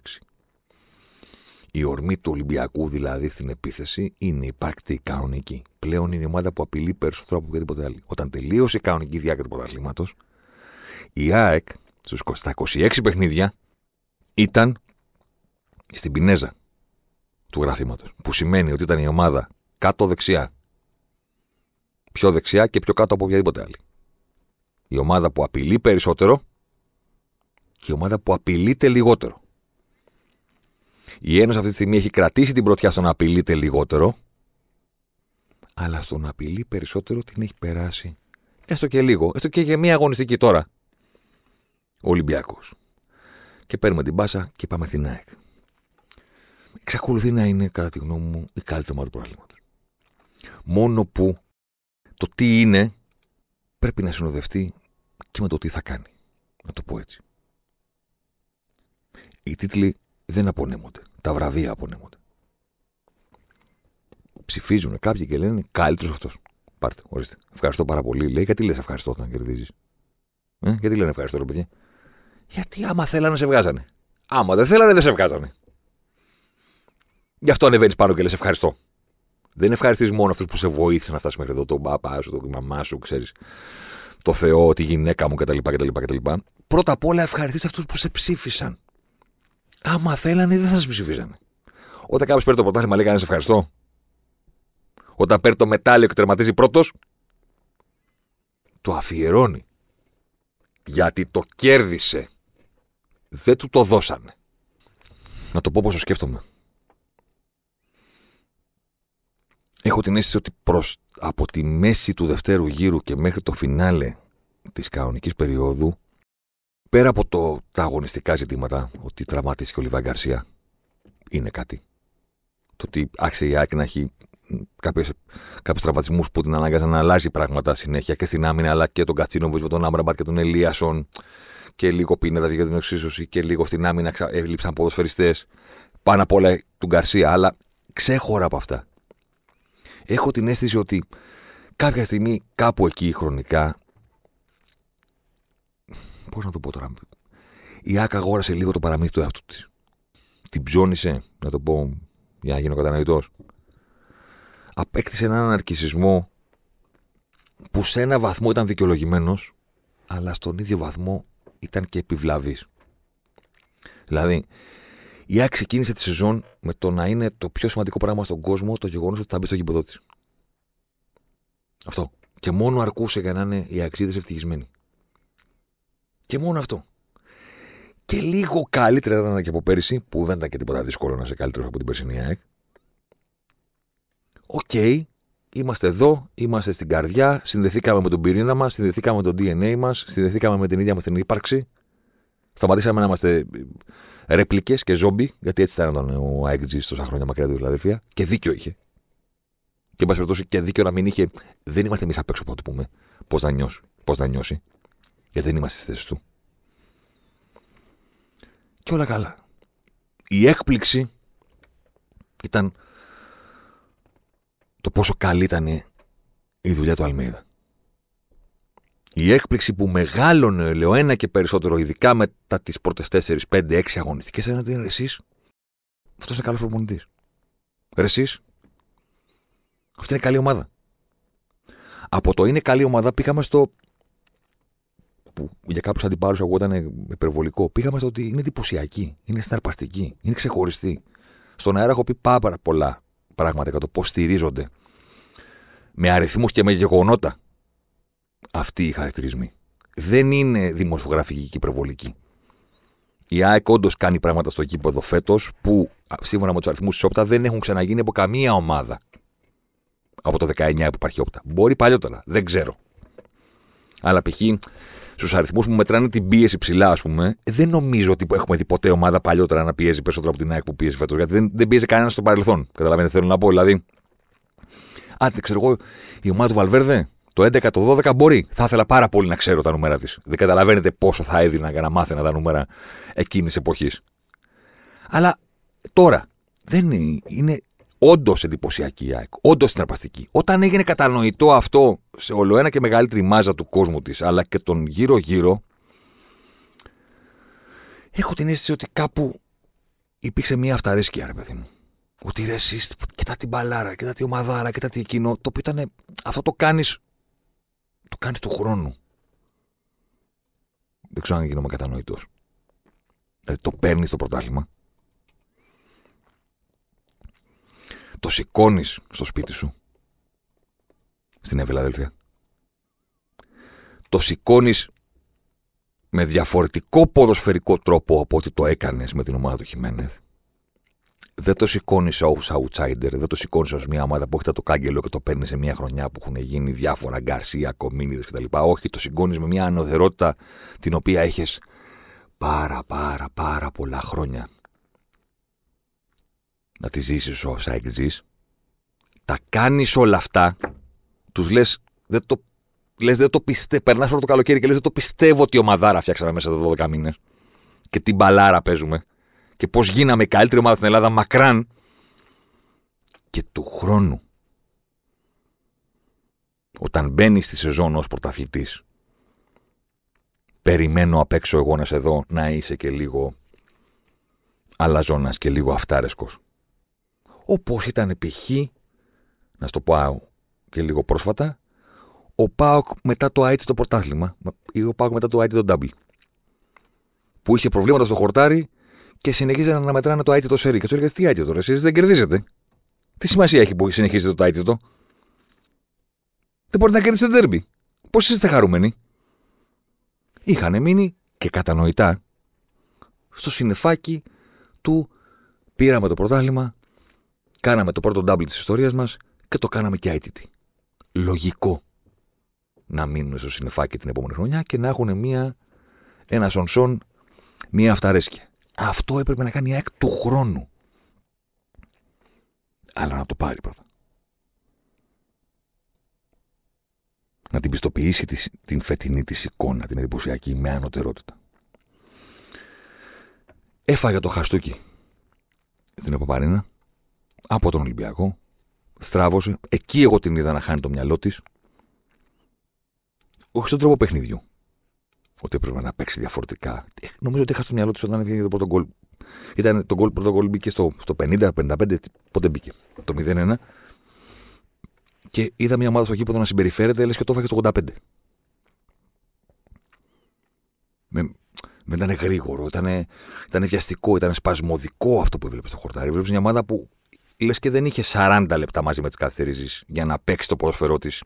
Η ορμή του Ολυμπιακού δηλαδή στην επίθεση είναι υπαρκτή, κανονική. Πλέον είναι η ομάδα που απειλεί περισσότερο από οποιαδήποτε άλλη. Όταν τελείωσε η κανονική διάρκεια του πρωταθλήματος, η ΑΕΚ στα 26 παιχνίδια ήταν στην πινέζα του γραφήματος. Που σημαίνει ότι ήταν η ομάδα κάτω δεξιά. Πιο δεξιά και πιο κάτω από οποιαδήποτε άλλη. Η ομάδα που απειλεί περισσότερο και η ομάδα που απειλείται λιγότερο. Η Ένωση αυτή τη στιγμή έχει κρατήσει την πρωτιά στο να απειλείται λιγότερο, αλλά στο να απειλεί περισσότερο την έχει περάσει. Έστω και λίγο, έστω και για μία αγωνιστική τώρα. Ο Ολυμπιακός. Και παίρνουμε την μπάσα και πάμε στην ΑΕΚ. Εξακολουθεί να είναι, κατά τη γνώμη μου, η καλύτερη ομάδα του προβλήματο. Μόνο που το τι είναι πρέπει να συνοδευτεί και με το τι θα κάνει. Να το πω έτσι. Οι τίτλοι δεν απονέμονται. Τα βραβεία απονέμονται. Ψηφίζουν κάποιοι και λένε καλύτερος αυτός. Πάρτε, ορίστε. Ευχαριστώ πάρα πολύ. Λέει, γιατί λες ευχαριστώ όταν κερδίζεις; Ε, γιατί λένε ευχαριστώ, ρε παιδιά; Γιατί άμα θέλανε σε βγάζανε. Άμα δεν θέλανε δεν σε βγάζανε. Γι' αυτό ανεβαίνεις πάνω και λες ευχαριστώ. Δεν ευχαριστείς μόνο αυτούς που σε βοήθησαν να φτάσεις μέχρι εδώ, τον παπά σου, τον μαμά σου, ξέρεις. το Θεό, τη γυναίκα μου κτλ. κτλ, κτλ. Πρώτα απ' όλα ευχαριστήσει αυτούς που σε ψήφισαν. Άμα θέλανε, δεν θα σε ψηφίζανε. Όταν κάποιος παίρνει το πρωτάθλημα, λέει κανένας ευχαριστώ. Όταν παίρνει το μετάλλιο και τερματίζει πρώτος, το αφιερώνει. Γιατί το κέρδισε. Δεν του το δώσανε. Να το πω πόσο σκέφτομαι. Έχω την αίσθηση ότι προς, από τη μέση του δευτέρου γύρου και μέχρι το φινάλε της κανονικής περίοδου, πέρα από το, τα αγωνιστικά ζητήματα, ότι τραυματίστηκε ο Λιβάη Γκαρσία, είναι κάτι. Το ότι άρχισε η ΑΕΚ να έχει κάποιους τραυματισμούς που την ανάγκαζαν να αλλάζει πράγματα συνέχεια και στην άμυνα, αλλά και τον Κατσίνο με τον Άμπραμπατ και τον Ελίασον και λίγο πίνεδα για την εξίσωση και λίγο στην άμυνα έλειψαν ποδοσφαιριστές. Πάνω απ' όλα του Γκαρσία, αλλά ξέχωρα από αυτά. Έχω την αίσθηση ότι κάποια στιγμή κάπου εκεί χρονικά. Πώς να το πω τώρα. Η Άκα αγόρασε λίγο το παραμύθι του εαυτού της. Την ψώνισε, να το πω για να γίνω κατανοητός. Απέκτησε έναν αρκισισμό που σε ένα βαθμό ήταν δικαιολογημένος, αλλά στον ίδιο βαθμό ήταν και επιβλαβής. Δηλαδή, η ΑΕΚ ξεκίνησε τη σεζόν με το να είναι το πιο σημαντικό πράγμα στον κόσμο το γεγονός ότι θα μπει στο γήπεδο της. Αυτό. Και μόνο αρκούσε για να είναι οι ΑΕΚτζήδες ευτυχισμένοι. Και μόνο αυτό. Και λίγο καλύτερα ήταν και από πέρυσι, που δεν ήταν και τίποτα δύσκολο να είσαι καλύτερος από την περσινή ΑΕΚ. Οκ, είμαστε εδώ, είμαστε στην καρδιά, συνδεθήκαμε με τον πυρήνα μας, συνδεθήκαμε με το DNA μας, συνδεθήκαμε με την ίδια μας την ύπαρξη. Σταματήσαμε να είμαστε ρεπλικές και ζόμπι, γιατί έτσι ήταν ο AXG τόσα χρόνια μακριά απ' τη Φιλαδέλφεια. Και δίκιο είχε. Και εν πάση περιπτώσει και δίκιο να μην είχε. Δεν είμαστε εμείς απ' έξω από το πούμε πώς θα, νιώσει, πώς θα νιώσει. Γιατί δεν είμαστε στη θέση του. Και όλα καλά. Η έκπληξη ήταν το πόσο καλή ήταν η δουλειά του Αλμίδα. Η έκπληξη που μεγάλωνε, λέω, ένα και περισσότερο, ειδικά μετά τις πρώτες 4, 5, 6 αγωνιστικές, ήταν ότι εσεί. Αυτός είναι καλός προπονητής. Εσεί. Αυτή είναι καλή ομάδα. Από το είναι καλή ομάδα πήγαμε στο. που για κάποιους αντιπάλους εγώ ήταν υπερβολικό. Πήγαμε στο ότι είναι εντυπωσιακή, είναι συναρπαστική, είναι ξεχωριστή. Στον αέρα έχω πει πάρα πολλά πράγματα για το πώς στηρίζονται με αριθμούς και με γεγονότα αυτοί οι χαρακτηρισμοί. Δεν είναι δημοσιογραφική και υπερβολική. Η ΑΕΚ όντως κάνει πράγματα στο κήπεδο φέτος που σύμφωνα με τους αριθμούς της Όπτα δεν έχουν ξαναγίνει από καμία ομάδα από το 19 που υπάρχει Όπτα. Μπορεί παλιότερα, δεν ξέρω. Αλλά π.χ. στους αριθμούς που μετράνε την πίεση ψηλά, ας πούμε, δεν νομίζω ότι έχουμε δει ποτέ ομάδα παλιότερα να πιέζει περισσότερο από την ΑΕΚ που πίεζει φέτος. Γιατί δεν, δεν πίεζε κανένας στο παρελθόν. Καταλαβαίνετε, θέλω να πω. Δηλαδή, Άντε, ξέρω εγώ, η ομάδα του Βαλβέρδε το 11, το 12 μπορεί. Θα ήθελα πάρα πολύ να ξέρω τα νούμερα της. Δεν καταλαβαίνετε πόσο θα έδινα για να μάθαινα τα νούμερα εκείνης εποχής. Αλλά τώρα δεν είναι, είναι όντως εντυπωσιακή η ΑΕΚ. Όντως συναρπαστική. Όταν έγινε κατανοητό αυτό σε ολοένα και μεγαλύτερη μάζα του κόσμου της, αλλά και τον γύρω-γύρω, έχω την αίσθηση ότι κάπου υπήρξε μια αυταρέσκεια, ρε παιδί μου. Ότι ρε εσείς, κοιτά την μπαλάρα, κοιτά την ομαδάρα, κοιτά τι εκείνο, το οποίο ήταν, αυτό το κάνεις, το κάνεις του χρόνου. Δεν ξέρω αν γίνομαι κατανοητός. Δηλαδή το παίρνεις το πρωτάθλημα, το σηκώνεις στο σπίτι σου, στην Ευελαδέλφια. Το σηκώνεις με διαφορετικό ποδοσφαιρικό τρόπο από ό,τι το έκανες με την ομάδα του Χιμένεθ δεν το σηκώνεις ως outsider, δεν το σηκώνεις ως μια ομάδα που έχει το κάγκελο και το παίρνεις σε μια χρονιά που έχουν γίνει διάφορα γκαρσία, κομίνιδες κτλ. Όχι, το σηκώνεις με μια ανωτερότητα την οποία έχεις πάρα πάρα πάρα πολλά χρόνια να τη ζήσεις όσα έχεις Τα κάνεις όλα αυτά, τους λες, δεν το Λες, δεν το πιστεύω. Περνάς όλο το καλοκαίρι και λες: Δεν το πιστεύω ότι ομαδάρα φτιάξαμε μέσα σε 12 μήνες. Και την μπαλάρα παίζουμε και πώς γίναμε η καλύτερη ομάδα στην Ελλάδα μακράν και του χρόνου. Όταν μπαίνει στη σεζόν ως πρωταθλητής, περιμένω απ' έξω εγώ να σε δω να είσαι και λίγο αλαζόνας και λίγο αυτάρεσκος. Όπως ήταν π.χ. να στο πω και λίγο πρόσφατα, ο Πάοκ μετά το IT το πρωτάθλημα ή ο Πάοκ μετά το IT το Double. Που είχε προβλήματα στο χορτάρι και συνεχίζανε να μετράνε το IT το σερί. Και του έλεγε τι IT τώρα, εσείς δεν κερδίζετε. Τι σημασία έχει που συνεχίζετε το IT το. Δεν μπορείτε να κερδίσετε τέρμπι. Πώς είστε χαρούμενοι; Είχαν μείνει και κατανοητά στο συνεφάκι του πήραμε το πρωτάθλημα, κάναμε το πρώτο double της ιστορίας μας και το κάναμε και ITT. Λογικό να μείνουν στο συνεφάκι την επόμενη χρονιά και να έχουν μία, ένα σονσόν, μία αυταρέσκεια. Αυτό έπρεπε να κάνει η ΑΕΚ του χρόνου. Αλλά να το πάρει πρώτα. Να την πιστοποιήσει την φετινή της εικόνα, την εντυπωσιακή, με ανωτερότητα. Έφαγε το χαστούκι στην Επαπαρίνα από τον Ολυμπιακό. Στράβωσε. Εκεί εγώ την είδα να χάνει το μυαλό της. Όχι στον τρόπο παιχνιδιού. Ότι έπρεπε να παίξει διαφορετικά. Ε, νομίζω ότι έχασε το μυαλό της όταν βγήκε το πρώτο γκολ. Ήταν το γκολ, πρώτο γκολ μπήκε στο, στο 50-55. Πότε μπήκε. Το 0-1. Και είδα μια ομάδα στο γήπεδο να συμπεριφέρεται, λες και το έφαγε στο 85. Με, δεν ήταν γρήγορο, ήταν, ήταν βιαστικό, ήταν σπασμωδικό αυτό που έβλεπες στο χορτάρι. Βλέπεις μια ομάδα που λες και δεν είχε 40 λεπτά μαζί με τις καθυστερήσεις για να παίξει το ποδόσφαιρό της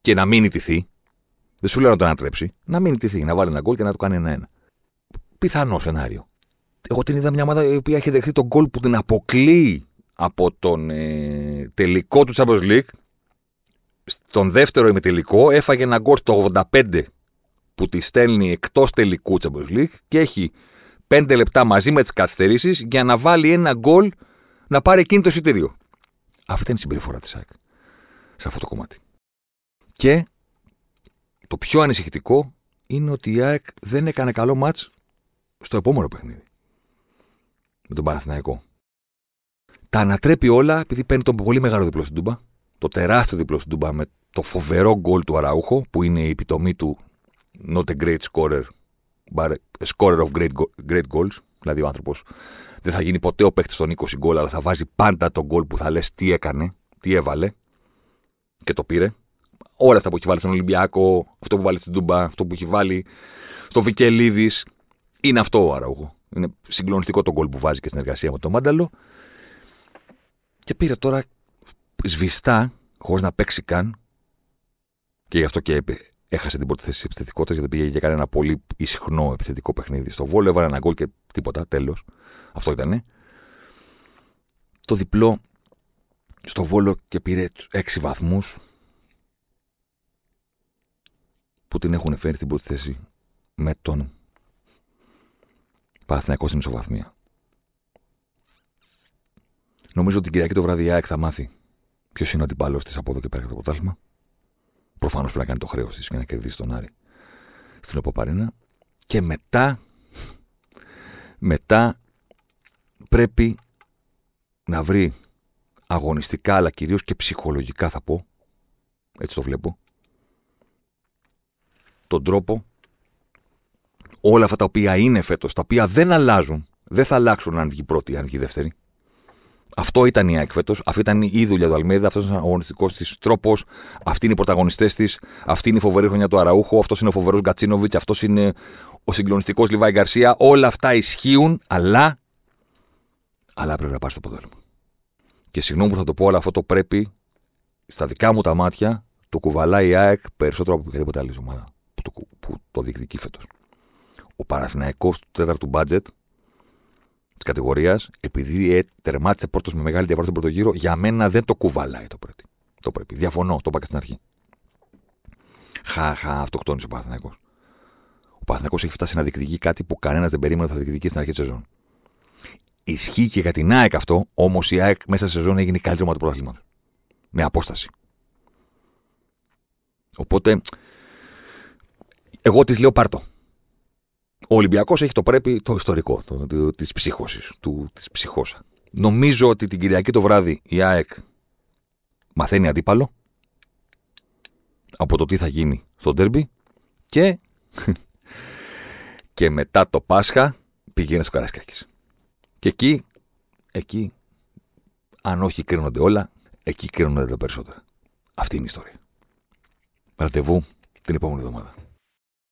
και να μην ιτηθεί. Δεν σου λέω να το ανατρέψει. Να μην ιτηθεί, να βάλει ένα γκολ και να το κάνει ένα-ένα. Πιθανό σενάριο. Εγώ την είδα μια ομάδα η οποία έχει δεχθεί τον γκολ που την αποκλείει από τον ε, τελικό του Champions League. Στον δεύτερο ημιτελικό έφαγε ένα γκολ στο 85 που τη στέλνει εκτός τελικού Champions League και έχει πέντε λεπτά μαζί με τις καθυστερήσεις για να βάλει ένα γκολ να πάρει εκείνη το εισιτήριο. Αυτή ήταν η συμπεριφορά της ΑΕΚ σε αυτό το κομμάτι. Και το πιο ανησυχητικό είναι ότι η ΑΕΚ δεν έκανε καλό μάτς στο επόμενο παιχνίδι. Με τον Παναθηναϊκό. Τα ανατρέπει όλα επειδή παίρνει τον πολύ μεγάλο διπλό στην Τούμπα. Το τεράστιο διπλό στην Τούμπα με το φοβερό γκολ του Αραούχο που είναι η επιτομή του not a great scorer, but a scorer of great, great goals. Δηλαδή ο άνθρωπος δεν θα γίνει ποτέ ο παίκτης των 20 γκολ, αλλά θα βάζει πάντα τον γκολ που θα λες τι έκανε, τι έβαλε και το πήρε. Όλα αυτά που έχει βάλει στον Ολυμπιακό, αυτό που βάλει στην Τούμπα, αυτό που έχει βάλει στο Βικελίδης. Είναι αυτό ο Αραούχο. Είναι συγκλονιστικό το γκολ που βάζει και στην εργασία με τον Μάνταλο. Και πήρε τώρα σβηστά, χωρίς να παίξει καν. Και γι' αυτό και έχασε την πρώτη θέση της επιθετικότητας γιατί πήγε και έκανε ένα πολύ ισχνό επιθετικό παιχνίδι. Στο βόλο έβαλε ένα γκολ και τίποτα. Τέλος. Αυτό ήταν. Το διπλό στο βόλο και πήρε έξι βαθμούς που την έχουν φέρει στην πρώτη θέση με τον Παθηνακό στην ισοβαθμία. Νομίζω ότι την Κυριακή το βράδυ η ΑΕΚ θα μάθει ποιος είναι ο αντιπάλο της από εδώ και πέρα το ποτάλμα. Προφανώς πρέπει να κάνει το χρέος της και να κερδίσει τον Άρη στην Οπαπαρίνα. Και μετά, μετά πρέπει να βρει αγωνιστικά αλλά κυρίως και ψυχολογικά θα πω έτσι το βλέπω τον τρόπο όλα αυτά τα οποία είναι φέτος τα οποία δεν αλλάζουν δεν θα αλλάξουν αν βγει πρώτη αν βγει δεύτερη αυτό ήταν η ΑΕΚ φέτος. Αυτή ήταν η δουλειά του Αλμέδα. Αυτός ήταν ο αγωνιστικός της τρόπος. Αυτοί είναι οι πρωταγωνιστές της. Αυτή είναι η φοβερή χρονιά του Αραούχου. Αυτός είναι ο φοβερός Γκατσίνοβιτς. Αυτός είναι ο συγκλονιστικός Λιβάη Γκαρσία. Όλα αυτά ισχύουν, αλλά. Αλλά πρέπει να πάρει το ποδέλμα. Και συγγνώμη που θα το πω, αλλά αυτό το πρέπει στα δικά μου τα μάτια το κουβαλάει η ΑΕΚ περισσότερο από οποιαδήποτε άλλη ομάδα που το, που το διεκδικεί φέτος. Ο Παραθυναϊκό του τέταρτου μπάτζετ της κατηγορίας, επειδή ε, τερμάτισε πρώτος με μεγάλη διαφορά στον πρώτο γύρο, για μένα δεν το κουβαλάει το πρέπει. Το πρέπει. Διαφωνώ, το είπα και στην αρχή. Χαχα, αυτοκτόνησε ο Παθηνακό. Ο Παθηνακό έχει φτάσει να διεκδικεί κάτι που κανένας δεν περίμενε θα διεκδικεί στην αρχή της σεζόν. Ισχύει και για την ΑΕΚ αυτό, όμως η ΑΕΚ μέσα σε σεζόν έγινε καλύτερο με το πρωτάθλημα. Με απόσταση. Οπότε, εγώ της λέω πάρτο. Ο Ολυμπιακός έχει το πρέπει το ιστορικό το, το, της ψύχωσης, της ψυχόσα. Νομίζω ότι την Κυριακή το βράδυ η ΑΕΚ μαθαίνει αντίπαλο από το τι θα γίνει στο ντέρμπι και, και μετά το Πάσχα πηγαίνει στο Καρασκάκης. Και εκεί, εκεί, αν όχι κρίνονται όλα, εκεί κρίνονται τα περισσότερα. Αυτή είναι η ιστορία. Ραντεβού την επόμενη εβδομάδα.